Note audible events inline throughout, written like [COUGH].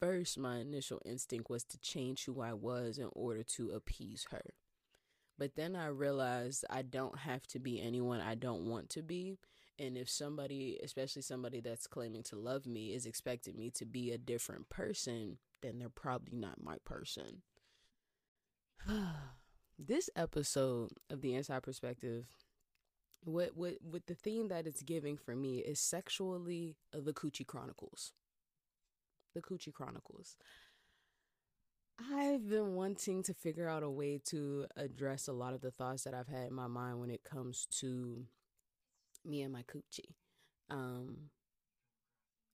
first, my initial instinct was to change who I was in order to appease her. But then I realized I don't have to be anyone I don't want to be. And if somebody, especially somebody that's claiming to love me, is expecting me to be a different person, then they're probably not my person. [SIGHS] this episode of the Inside Perspective, what, what, what the theme that it's giving for me is sexually the Coochie Chronicles. The Coochie Chronicles. I've been wanting to figure out a way to address a lot of the thoughts that I've had in my mind when it comes to me and my coochie. Um,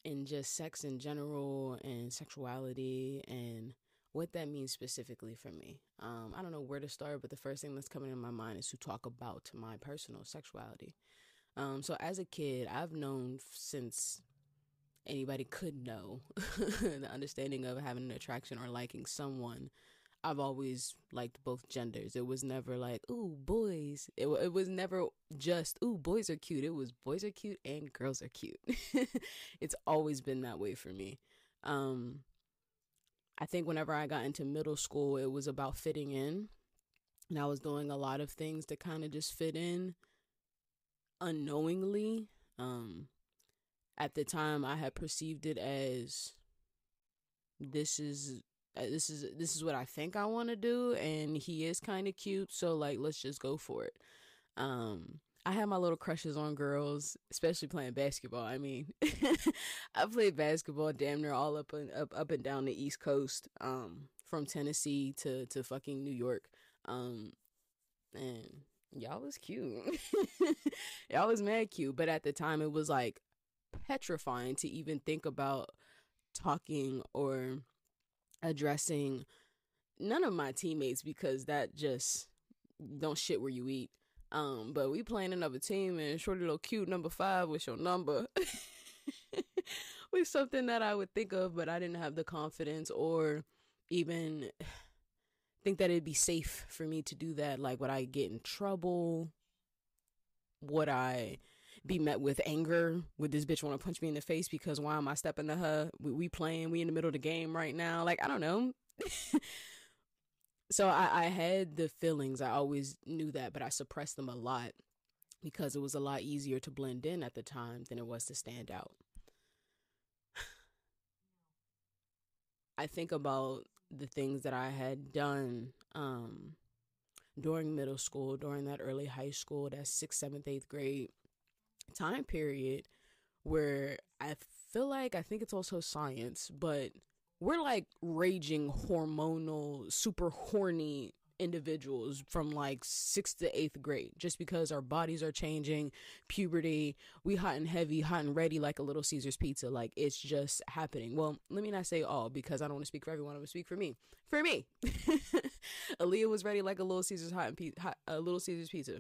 and just sex in general and sexuality and what that means specifically for me. Um, I don't know where to start, but the first thing that's coming in my mind is to talk about my personal sexuality. Um, so as a kid, I've known since anybody could know [LAUGHS] the understanding of having an attraction or liking someone I've always liked both genders. It was never like, ooh, boys. It, it was never just, ooh, boys are cute. It was boys are cute and girls are cute. [LAUGHS] it's always been that way for me. Um, I think whenever I got into middle school, it was about fitting in. And I was doing a lot of things to kind of just fit in unknowingly. Um, at the time I had perceived it as this is uh, this is this is what I think I want to do and he is kind of cute so like let's just go for it. Um I had my little crushes on girls, especially playing basketball. I mean, [LAUGHS] I played basketball damn near all up and up up and down the East Coast, um, from Tennessee to to fucking New York. Um, and y'all was cute. [LAUGHS] y'all was mad cute, but at the time it was like petrifying to even think about talking or addressing none of my teammates because that just don't shit where you eat. Um, but we playing another team and shorty little cute number five with your number [LAUGHS] was something that I would think of, but I didn't have the confidence or even think that it'd be safe for me to do that. Like, would I get in trouble? Would I be met with anger? Would this bitch want to punch me in the face because why am I stepping to her? We, we playing, we in the middle of the game right now. Like, I don't know. [LAUGHS] so I, I had the feelings. I always knew that, but I suppressed them a lot because it was a lot easier to blend in at the time than it was to stand out. [SIGHS] I think about the things that I had done um, during middle school, during that early high school, that sixth, seventh, eighth grade time period where I feel like I think it's also science, but we're like raging hormonal, super horny individuals from like sixth to eighth grade just because our bodies are changing, puberty, we hot and heavy, hot and ready like a little Caesar's pizza. Like it's just happening. Well, let me not say all because I don't want to speak for everyone. i'm gonna speak for me. For me, [LAUGHS] Aaliyah was ready like a little Caesar's hot and pe- hot, a little Caesar's pizza.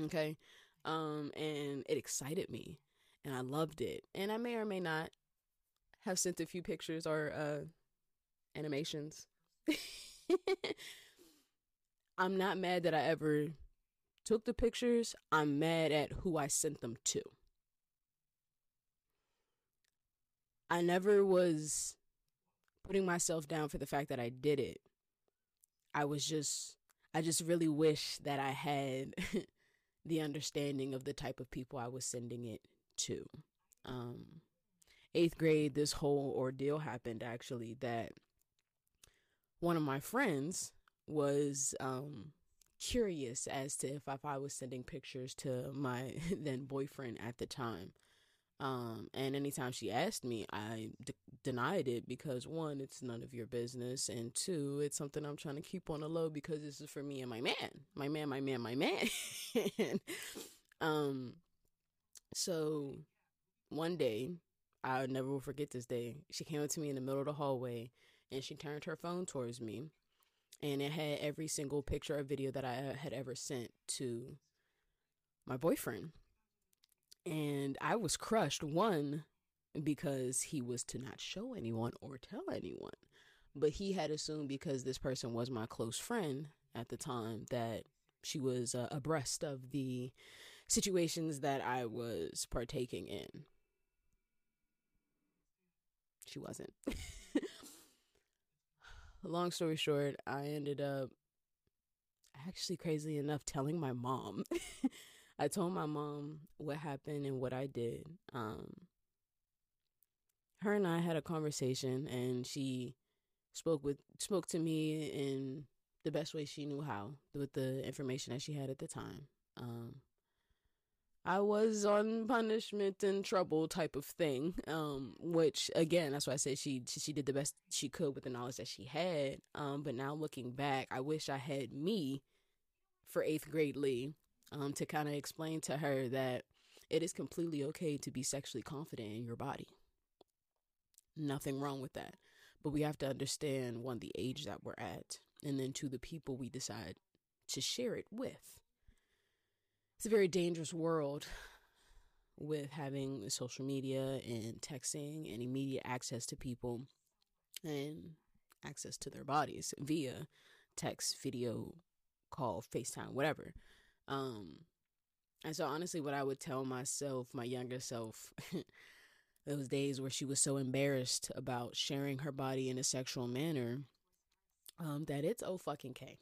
Okay. Um, and it excited me and I loved it. And I may or may not have sent a few pictures or uh, animations. [LAUGHS] I'm not mad that I ever took the pictures. I'm mad at who I sent them to. I never was putting myself down for the fact that I did it. I was just, I just really wish that I had [LAUGHS] the understanding of the type of people I was sending it to. Um, eighth grade, this whole ordeal happened actually that one of my friends was um, curious as to if, if I was sending pictures to my [LAUGHS] then boyfriend at the time. Um, and anytime she asked me, I d- denied it because one, it's none of your business, and two, it's something I'm trying to keep on the low because this is for me and my man, my man, my man, my man. and, [LAUGHS] um, so one day, I never will forget this day. She came up to me in the middle of the hallway, and she turned her phone towards me, and it had every single picture or video that I had ever sent to my boyfriend and I was crushed, one, because he was to not show anyone or tell anyone. But he had assumed because this person was my close friend at the time that she was uh, abreast of the situations that I was partaking in. She wasn't. [LAUGHS] Long story short, I ended up actually crazy enough telling my mom. [LAUGHS] I told my mom what happened and what I did. Um, her and I had a conversation, and she spoke with spoke to me in the best way she knew how with the information that she had at the time. Um, I was on punishment and trouble type of thing. Um, which again, that's why I said she she did the best she could with the knowledge that she had. Um, but now looking back, I wish I had me for eighth grade Lee, um, to kind of explain to her that it is completely okay to be sexually confident in your body. Nothing wrong with that. But we have to understand one, the age that we're at, and then two, the people we decide to share it with. It's a very dangerous world with having social media and texting and immediate access to people and access to their bodies via text, video, call, FaceTime, whatever. Um, and so honestly, what I would tell myself, my younger self, [LAUGHS] those days where she was so embarrassed about sharing her body in a sexual manner, um, that it's oh fucking K.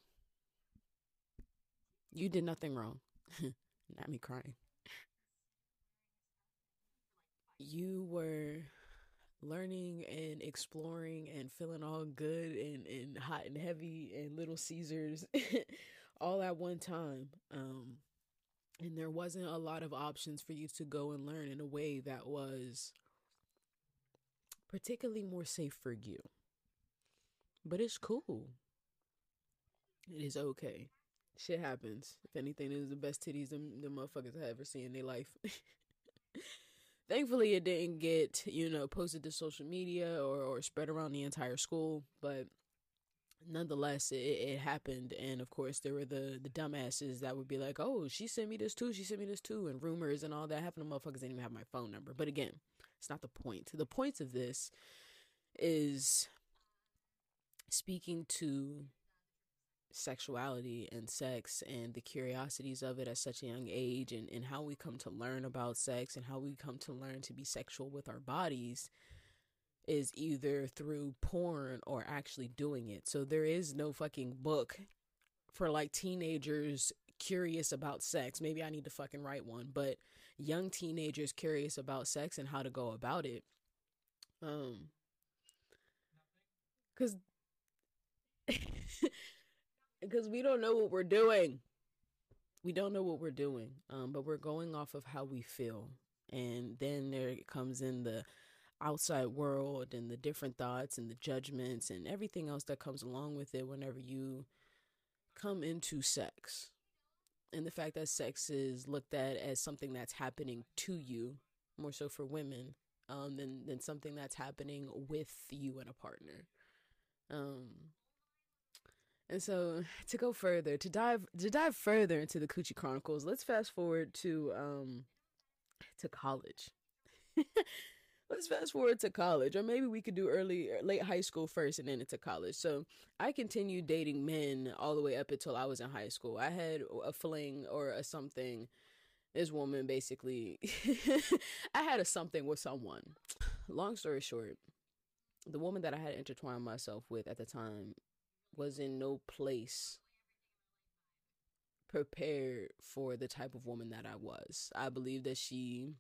You did nothing wrong. [LAUGHS] Not me crying. You were learning and exploring and feeling all good and, and hot and heavy and little Caesars [LAUGHS] all at one time. Um, and there wasn't a lot of options for you to go and learn in a way that was particularly more safe for you. But it's cool. It is okay. Shit happens. If anything, it was the best titties them, them motherfuckers have ever seen in their life. [LAUGHS] Thankfully, it didn't get, you know, posted to social media or, or spread around the entire school. But nonetheless, it, it happened. And of course, there were the, the dumbasses that would be like, oh, she sent me this too. She sent me this too. And rumors and all that. Half of the motherfuckers didn't even have my phone number. But again, it's not the point. The point of this is speaking to sexuality and sex and the curiosities of it at such a young age and, and how we come to learn about sex and how we come to learn to be sexual with our bodies is either through porn or actually doing it. So there is no fucking book for like teenagers curious about sex. Maybe I need to fucking write one, but young teenagers curious about sex and how to go about it. Um cuz because [LAUGHS] we don't know what we're doing. We don't know what we're doing, um, but we're going off of how we feel. And then there comes in the outside world and the different thoughts and the judgments and everything else that comes along with it whenever you come into sex. And the fact that sex is looked at as something that's happening to you, more so for women, um, than, than something that's happening with you and a partner. Um, and so to go further, to dive to dive further into the Coochie Chronicles, let's fast forward to um to college. [LAUGHS] let's fast forward to college or maybe we could do early er, late high school first and then into college. So i continued dating men all the way up until i was in high school. I had a fling or a something. This woman basically [LAUGHS] i had a something with someone. Long story short the woman that i had intertwined myself with at the time was in no place prepared for the type of woman that I was. I believe that she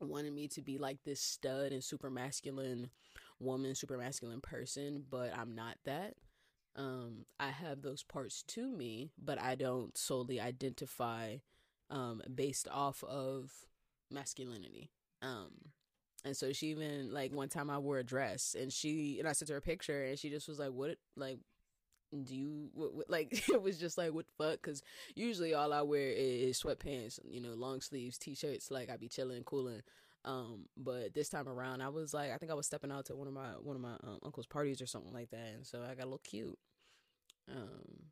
wanted me to be like this stud and super masculine woman, super masculine person, but I'm not that. Um, I have those parts to me, but I don't solely identify um, based off of masculinity. Um, and so she even like one time I wore a dress and she and I sent her a picture and she just was like, "What? Like, do you what, what, like [LAUGHS] it was just like what the fuck? Because usually all i wear is, sweatpants you know long sleeves t-shirts like I'd be chilling cooling. Um but this time around i was like i think i was stepping out to one of my one of my um, uncle's parties or something like that and so i got a little cute. Um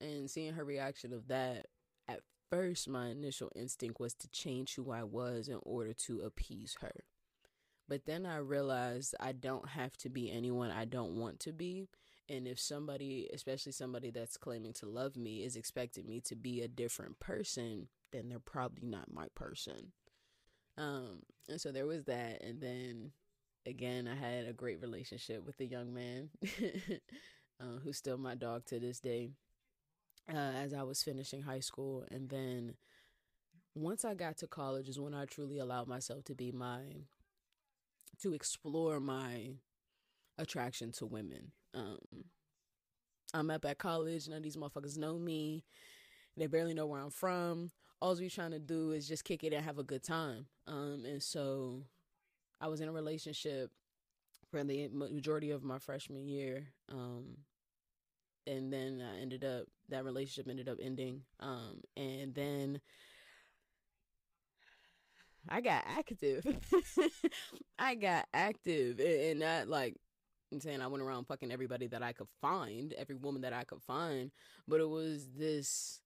and seeing her reaction of that at first my initial instinct was to change who i was in order to appease her. But then i realized i don't have to be anyone i don't want to be and if somebody, especially somebody that's claiming to love me, is expecting me to be a different person, then they're probably not my person. Um, and so there was that. And then again, I had a great relationship with a young man [LAUGHS] uh, who's still my dog to this day. Uh, as I was finishing high school, and then once I got to college is when I truly allowed myself to be my to explore my attraction to women. Um, I'm up at college, none of these motherfuckers know me. They barely know where I'm from. All we trying to do is just kick it and have a good time. Um, and so I was in a relationship for the majority of my freshman year. Um, and then I ended up that relationship ended up ending. Um, and then I got active. [LAUGHS] I got active, and not like I'm saying I went around fucking everybody that I could find, every woman that I could find, but it was this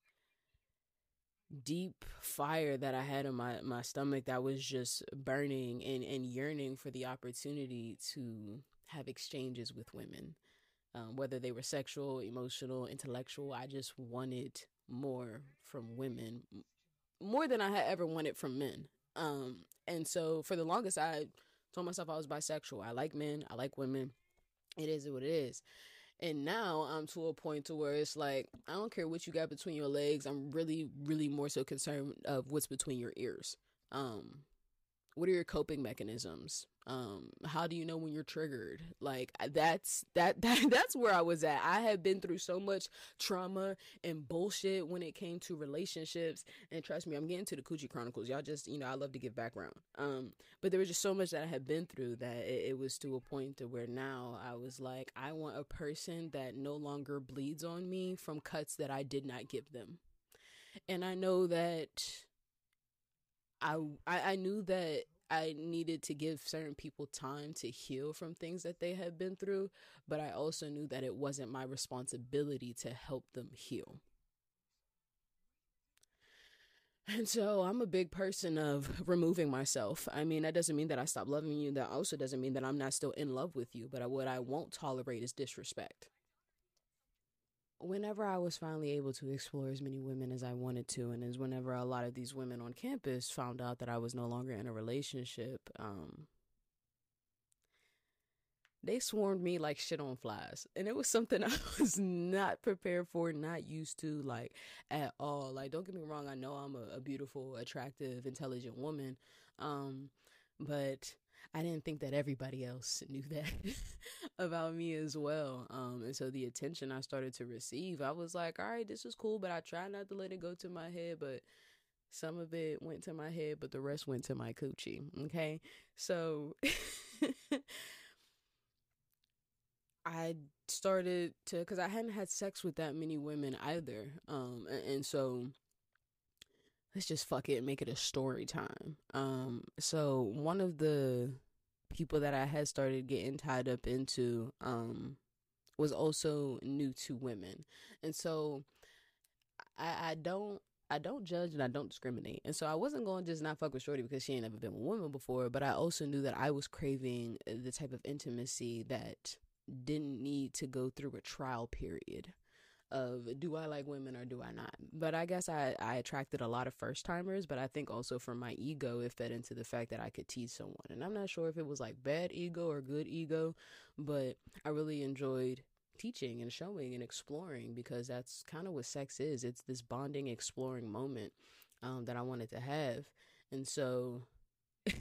deep fire that I had in my, my stomach that was just burning and, and yearning for the opportunity to have exchanges with women. Um, whether they were sexual, emotional, intellectual, I just wanted more from women, more than I had ever wanted from men. Um, and so for the longest, I told myself I was bisexual. I like men, I like women. It is what it is. And now I'm to a point to where it's like I don't care what you got between your legs. I'm really, really more so concerned of what's between your ears. Um, what are your coping mechanisms? Um how do you know when you're triggered? Like that's that, [LAUGHS] that that's where i was at. I had been through so much trauma and bullshit when it came to relationships. And trust me i'm getting to the coochie chronicles. Y'all just you know i love to give background. Um but there was just so much that i had been through that it, it was to a point to where now i was like i want a person that no longer bleeds on me from cuts that i did not give them. And i know that I, I, I knew that I needed to give certain people time to heal from things that they had been through, but I also knew that it wasn't my responsibility to help them heal. And so I'm a big person of removing myself. I mean, that doesn't mean that I stop loving you. That also doesn't mean that I'm not still in love with you. But what I won't tolerate is disrespect whenever I was finally able to explore as many women as I wanted to, and as whenever a lot of these women on campus found out that I was no longer in a relationship, um, they swarmed me like shit on flies. And it was something [LAUGHS] I was not prepared for, not used to, like at all. Like, don't get me wrong, I know I'm a, a beautiful, attractive, intelligent woman. Um, but I didn't think that everybody else [LAUGHS] knew that [LAUGHS] about me as well. Um, and so the attention I started to receive, I was like, all right, this is cool, but I try not to let it go to my head, but some of it went to my head, but the rest went to my coochie. Okay. So [LAUGHS] I started to, because I hadn't had sex with that many women either. Um, and, and so let's just fuck it and make it a story time. Um, so one of the people that I had started getting tied up into um was also new to women. And so I, I don't I don't judge and I don't discriminate. And so I wasn't going to just not fuck with Shorty because she ain't never been with a woman before, but I also knew that I was craving the type of intimacy that didn't need to go through a trial period of do I like women or do I not? But I guess I, I attracted a lot of first timers, but I think also from my ego, it fed into the fact that I could tease someone. And I'm not sure if it was like bad ego or good ego, but I really enjoyed teaching and showing and exploring because that's kind of what sex is. It's this bonding, exploring moment um, that I wanted to have. And so. [LAUGHS]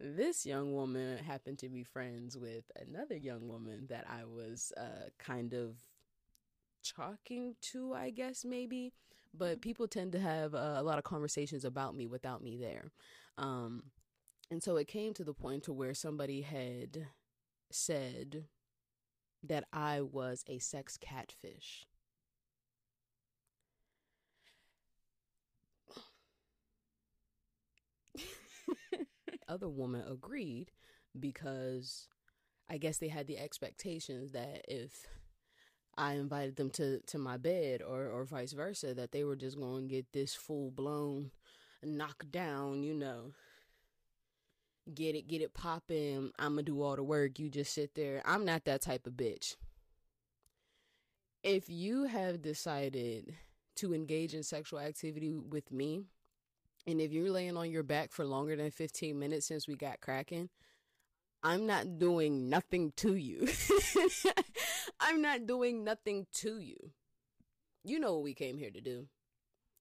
this young woman happened to be friends with another young woman that I was uh, kind of talking to, I guess, maybe. But people tend to have uh, a lot of conversations about me without me there. Um, and so it came to the point to where somebody had said that I was a sex catfish. Other woman agreed because I guess they had the expectations that if I invited them to to my bed or or vice versa that they were just going to get this full blown knock down, you know. Get it, get it popping. I'm going to do all the work. You just sit there. I'm not that type of bitch. If you have decided to engage in sexual activity with me, and if you're laying on your back for longer than 15 minutes since we got cracking, I'm not doing nothing to you. [LAUGHS] I'm not doing nothing to you. You know what we came here to do.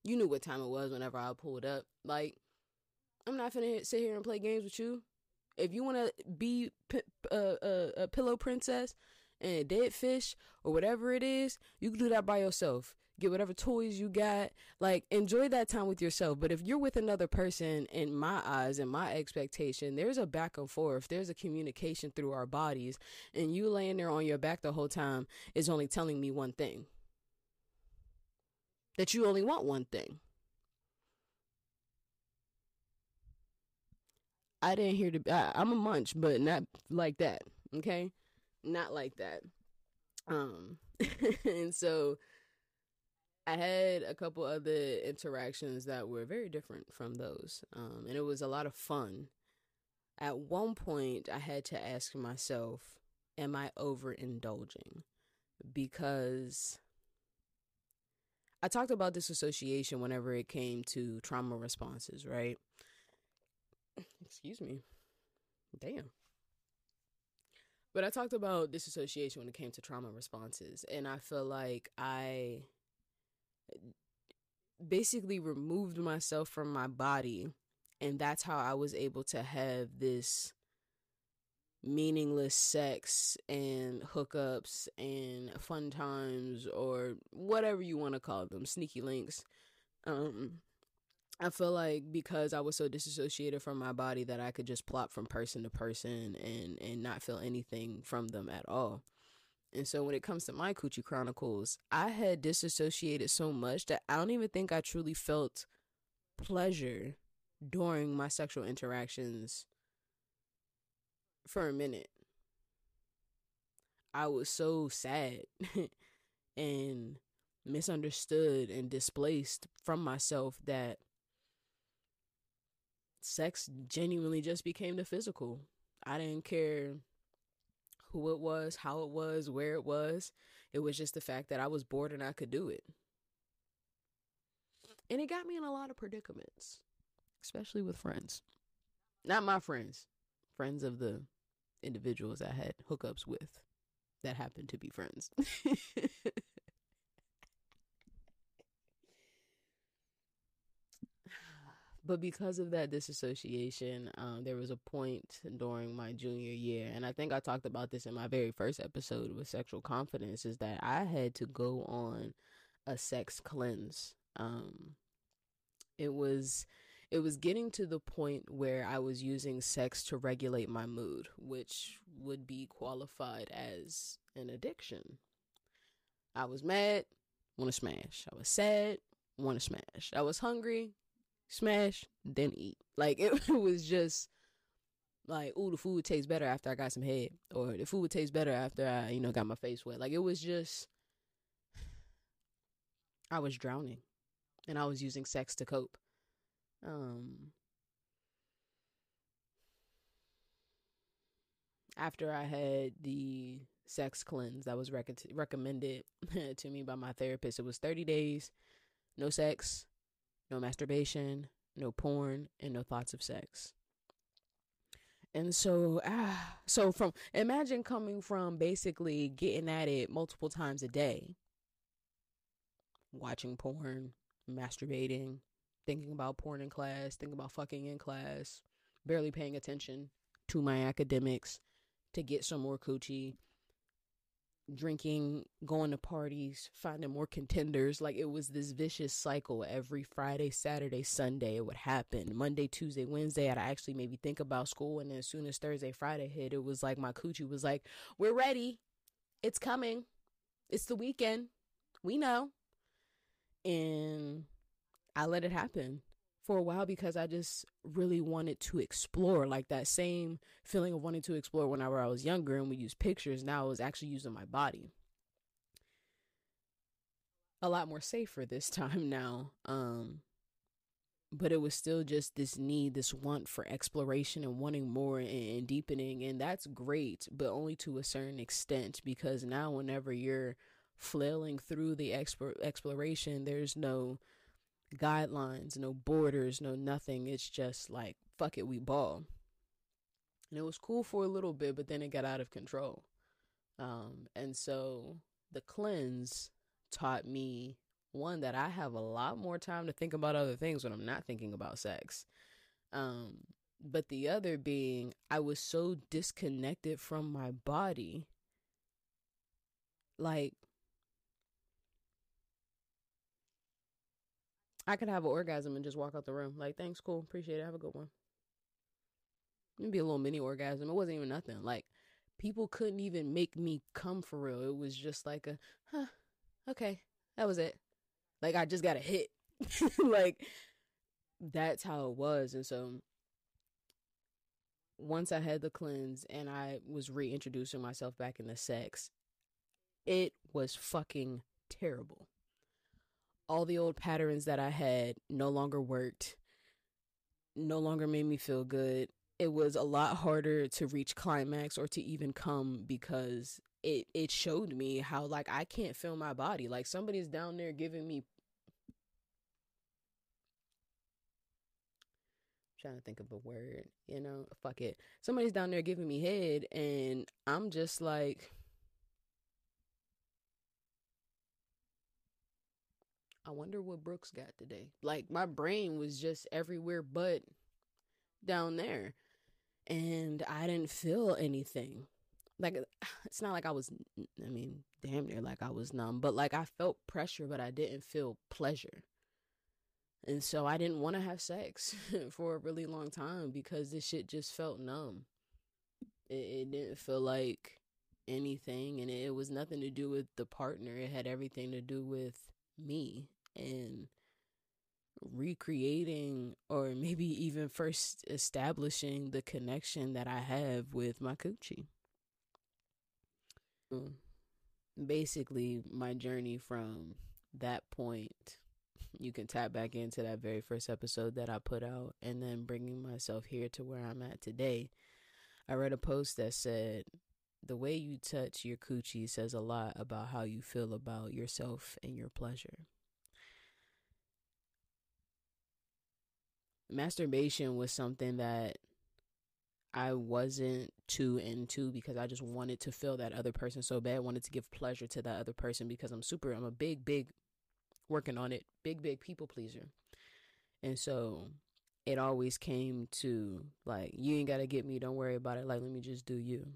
You knew what time it was whenever I pulled up. Like, I'm not gonna sit here and play games with you. If you want to be p- uh, uh, a pillow princess and a dead fish or whatever it is, you can do that by yourself get whatever toys you got like enjoy that time with yourself but if you're with another person in my eyes and my expectation there's a back and forth there's a communication through our bodies and you laying there on your back the whole time is only telling me one thing that you only want one thing I didn't hear the. I, I'm a munch, but not like that. Okay, not like that. Um, [LAUGHS] and so I had a couple other interactions that were very different from those. Um, and it was a lot of fun. At one point, I had to ask myself, am I overindulging? Because I talked about disassociation whenever it came to trauma responses, right? Excuse me. Damn. But I talked about disassociation when it came to trauma responses. And I feel like I basically removed myself from my body and that's how I was able to have this meaningless sex and hookups and fun times or whatever you want to call them sneaky links um I feel like because I was so disassociated from my body that I could just plop from person to person and and not feel anything from them at all. And so when it comes to my Coochie Chronicles, I had disassociated so much that I don't even think I truly felt pleasure during my sexual interactions for a minute. I was so sad [LAUGHS] and misunderstood and displaced from myself that sex genuinely just became the physical. I didn't care who it was, how it was, where it was. It was just the fact that I was bored and I could do it. And it got me in a lot of predicaments, especially with friends. Not my friends, friends of the individuals I had hookups with that happened to be friends. [LAUGHS] but because of that disassociation, um, there was a point during my junior year, and I think I talked about this in my very first episode with sexual confidence, is that I had to go on a sex cleanse. Um, it was it was getting to the point where I was using sex to regulate my mood, which would be qualified as an addiction. I was mad, want to smash. I was sad, want to smash. I was hungry, smash, then eat. [LAUGHS] Like it, was just like, oh, the food tastes better after I got some head, or the food tastes better after I, you know, got my face wet. Like it was just, I was drowning, and I was using sex to cope. Um, after I had the sex cleanse that was rec- recommended [LAUGHS] to me by my therapist, it was 30 days, no sex, no masturbation, no porn, and no thoughts of sex. And so, ah, so from imagine coming from basically getting at it multiple times a day, watching porn, masturbating, thinking about porn in class, thinking about fucking in class, barely paying attention to my academics to get some more coochie, drinking, going to parties, finding more contenders. Like it was this vicious cycle every Friday, Saturday, Sunday. It would happen. Monday, Tuesday, Wednesday, I'd actually maybe think about school. And then as soon as Thursday, Friday hit, it was like my coochie was like, We're ready. It's coming. It's the weekend. We know. And I let it happen for a while because I just really wanted to explore like that same feeling of wanting to explore whenever I was younger and we used pictures. Now I was actually using my body. A lot more safer this [LAUGHS] time now. Um, but it was still just this need, this want for exploration and wanting more and, and deepening. And that's great, but only to a certain extent because now, whenever you're flailing through the exp- exploration, there's no guidelines, no borders, no nothing. It's just like, fuck it, we ball. And it was cool for a little bit, but then it got out of control. Um, and so the cleanse taught me one that I have a lot more time to think about other things when I'm not thinking about sex. Um, but the other being I was so disconnected from my body. Like I could have an orgasm and just walk out the room. Like, thanks, cool, appreciate it, have a good one. Maybe a little mini orgasm. It wasn't even nothing. Like people couldn't even make me come for real. It was just like a, huh, okay, that was it. Like I just got a hit. [LAUGHS] like that's how it was. And so once I had the cleanse and I was reintroducing myself back into sex, it was fucking terrible. All the old patterns that I had no longer worked, no longer made me feel good it was a lot harder to reach climax or to even come because it it showed me how like I can't feel my body. Like somebody's down there giving me trying to think of a word, you know, fuck it. Somebody's down there giving me head and I'm just like I wonder what Brooks got today. Like my brain was just everywhere but down there and I didn't feel anything. Like [SIGHS] it's not like I was I mean, damn near like I was numb, but like I felt pressure but I didn't feel pleasure. And so I didn't want to have sex [LAUGHS] for a really long time because this shit just felt numb. It, it didn't feel like anything and it, it was nothing to do with the partner. It had everything to do with me and recreating or maybe even first establishing the connection that I have with my coochie. Mm. Basically, my journey from that point, you can tap back into that very first episode that I put out, and then bringing myself here to where I'm at today. I read a post that said, The way you touch your coochie says a lot about how you feel about yourself and your pleasure. masturbation was something that I wasn't too into because I just wanted to feel that other person so bad, wanted to give pleasure to that other person because I'm super, I'm a big, big, working on it, big, big people pleaser. And so it always came to like, you ain't got to get me, don't worry about it. Like, let me just do you.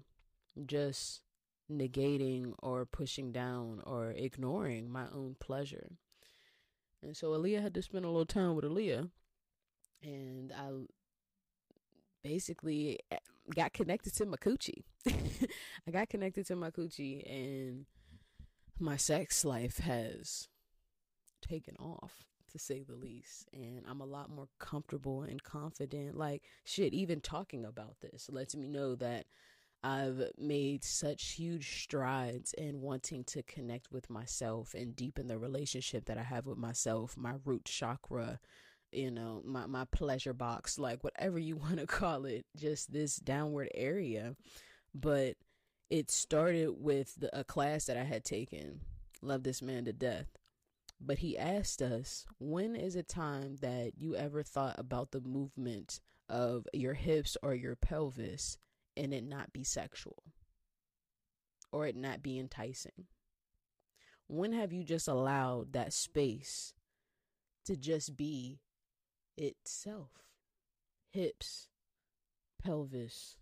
Just negating or pushing down or ignoring my own pleasure. And so Aaliyah had to spend a little time with Aaliyah and I basically eh, got connected to my coochie. [LAUGHS] I got connected to my coochie, and my sex life has taken off to say the least and i'm a lot more comfortable and confident like shit even talking about this lets me know that i've made such huge strides in wanting to connect with myself and deepen the relationship that i have with myself my root chakra you know my my pleasure box like whatever you [LAUGHS] want to call it just this downward area. But it started with the, a class that I had taken love this man to death. But he asked us when is a time that you ever thought about the movement of your hips or your pelvis and it not be sexual or it not be enticing when have you just allowed that space to just be itself hips, pelvis,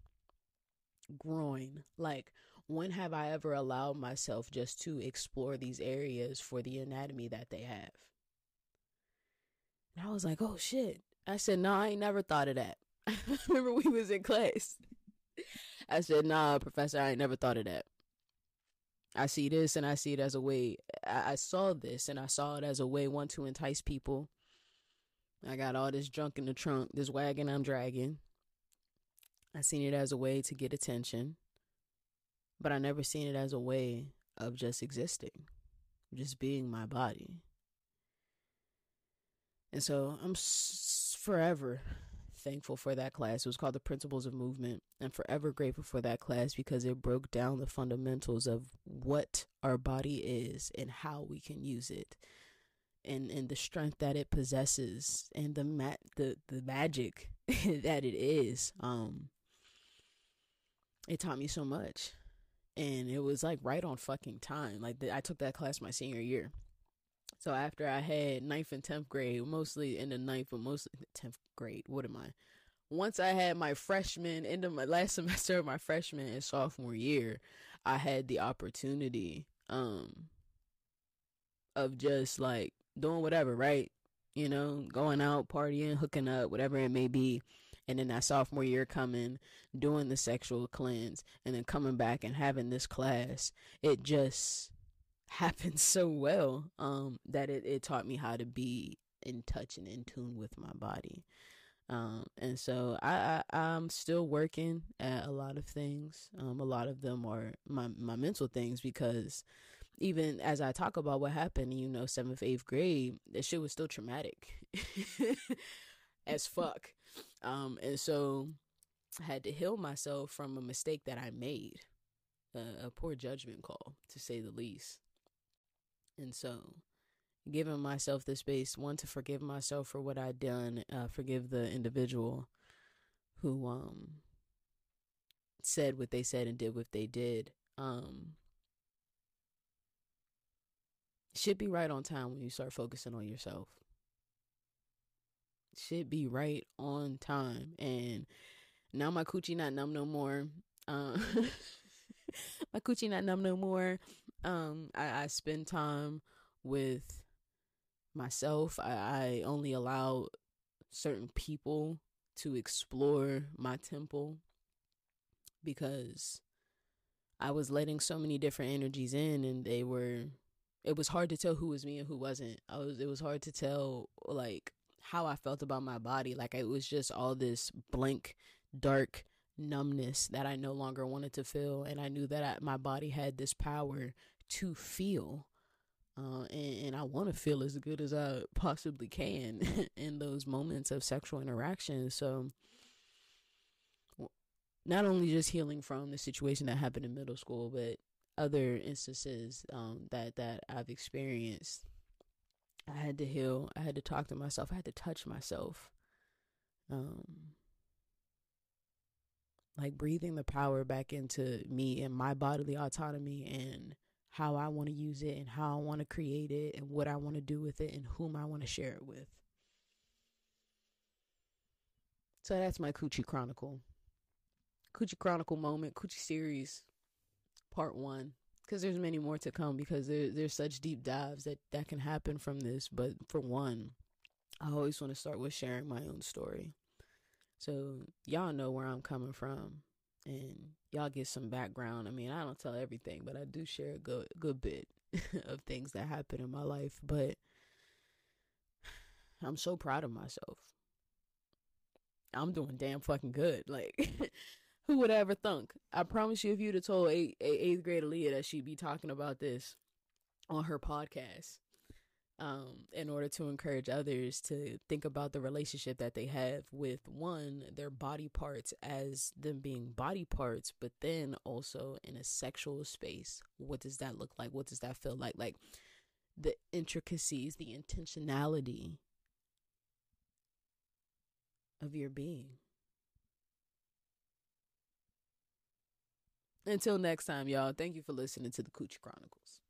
groin. Like, when have I ever allowed myself just to explore these areas for the anatomy that they have? And I was like, oh shit. I said, no, I ain't never thought of that. I [LAUGHS] remember we was in class. I said, nah, professor, I ain't never thought of that. I see this and I see it as a way. I, saw this and I saw it as a way, one, to entice people I got all this junk in the trunk, this wagon I'm dragging. I seen it as a way to get attention, but I never seen it as a way of just existing, just being my body. And so I'm s- forever thankful for that class. It was called The Principles of Movement. and forever grateful for that class because it broke down the fundamentals of what our body is and how we can use it and and the strength that it possesses and the ma- the the magic [LAUGHS] that it is um it taught me so much. And it was like right on fucking time. Like the, I took that class my senior year. So after I had ninth and tenth grade, mostly in the ninth, but mostly tenth grade. What am I? Once I had my freshman into my [LAUGHS] last semester of my freshman and sophomore year, I had the opportunity um of just like doing whatever, right? You know, going out, partying, hooking up, whatever it may be. And then that sophomore year coming, doing the sexual cleanse, and then coming back and having this class. It just happened so well um, that it, it taught me how to be in touch and in tune with my body. Um, and so I, I I'm still working at a lot of things. Um, a lot of them are my my mental things because even as I talk about what happened, you know, seventh, eighth grade, that shit was still traumatic [LAUGHS] as fuck. Um, and so I had to heal myself from a mistake that I made, uh, a poor judgment call, to say the least. And so, giving myself the space, one, to forgive myself for what I'd done, uh, forgive the individual who um said what they said and did what they did. Um, should be right on time when you start focusing on yourself. Should be right on time. And now my coochie not numb no more. Um, [LAUGHS] my coochie not numb no more. Um, I, I spend time with myself. I, I only allow certain people to explore my temple because I was letting so many different energies in and they were it was hard to tell who was me and who wasn't. I was it was hard to tell like how I felt about my body. Like it was just all this blank, dark numbness that I no longer wanted to feel, and I knew that I, my body had this power to feel. Uh, and, and I want to feel as good as I possibly can [LAUGHS] in those moments of sexual interaction. So, not only just healing from the situation that happened in middle school, but other instances um, that that I've experienced. I had to heal. I had to talk to myself. I had to touch myself. Um, like breathing the power back into me and my bodily autonomy and how I want to use it and how I want to create it and what I want to do with it and whom I want to share it with. So that's my Coochie Chronicle. Coochie Chronicle moment, Coochie series part one because there's many more to come because there, there's such deep dives that that can happen from this but for one i always want to start with sharing my own story so y'all know where i'm coming from and y'all get some background i mean i don't tell everything but i do share a good good bit [LAUGHS] of things that happen in my life but [SIGHS] i'm so proud of myself i'm doing damn fucking good like [LAUGHS] Who would ever thunk? I promise you, if you'd have told a eighth grade Aaliyah that she'd be talking about this on her podcast, um, in order to encourage others to think about the relationship that they have with one, their body parts as them being body parts, but then also in a sexual space. What does that look like? What does that feel like? Like the intricacies, the intentionality of your being. Until next time, y'all, thank you for listening to the Coochie Chronicles.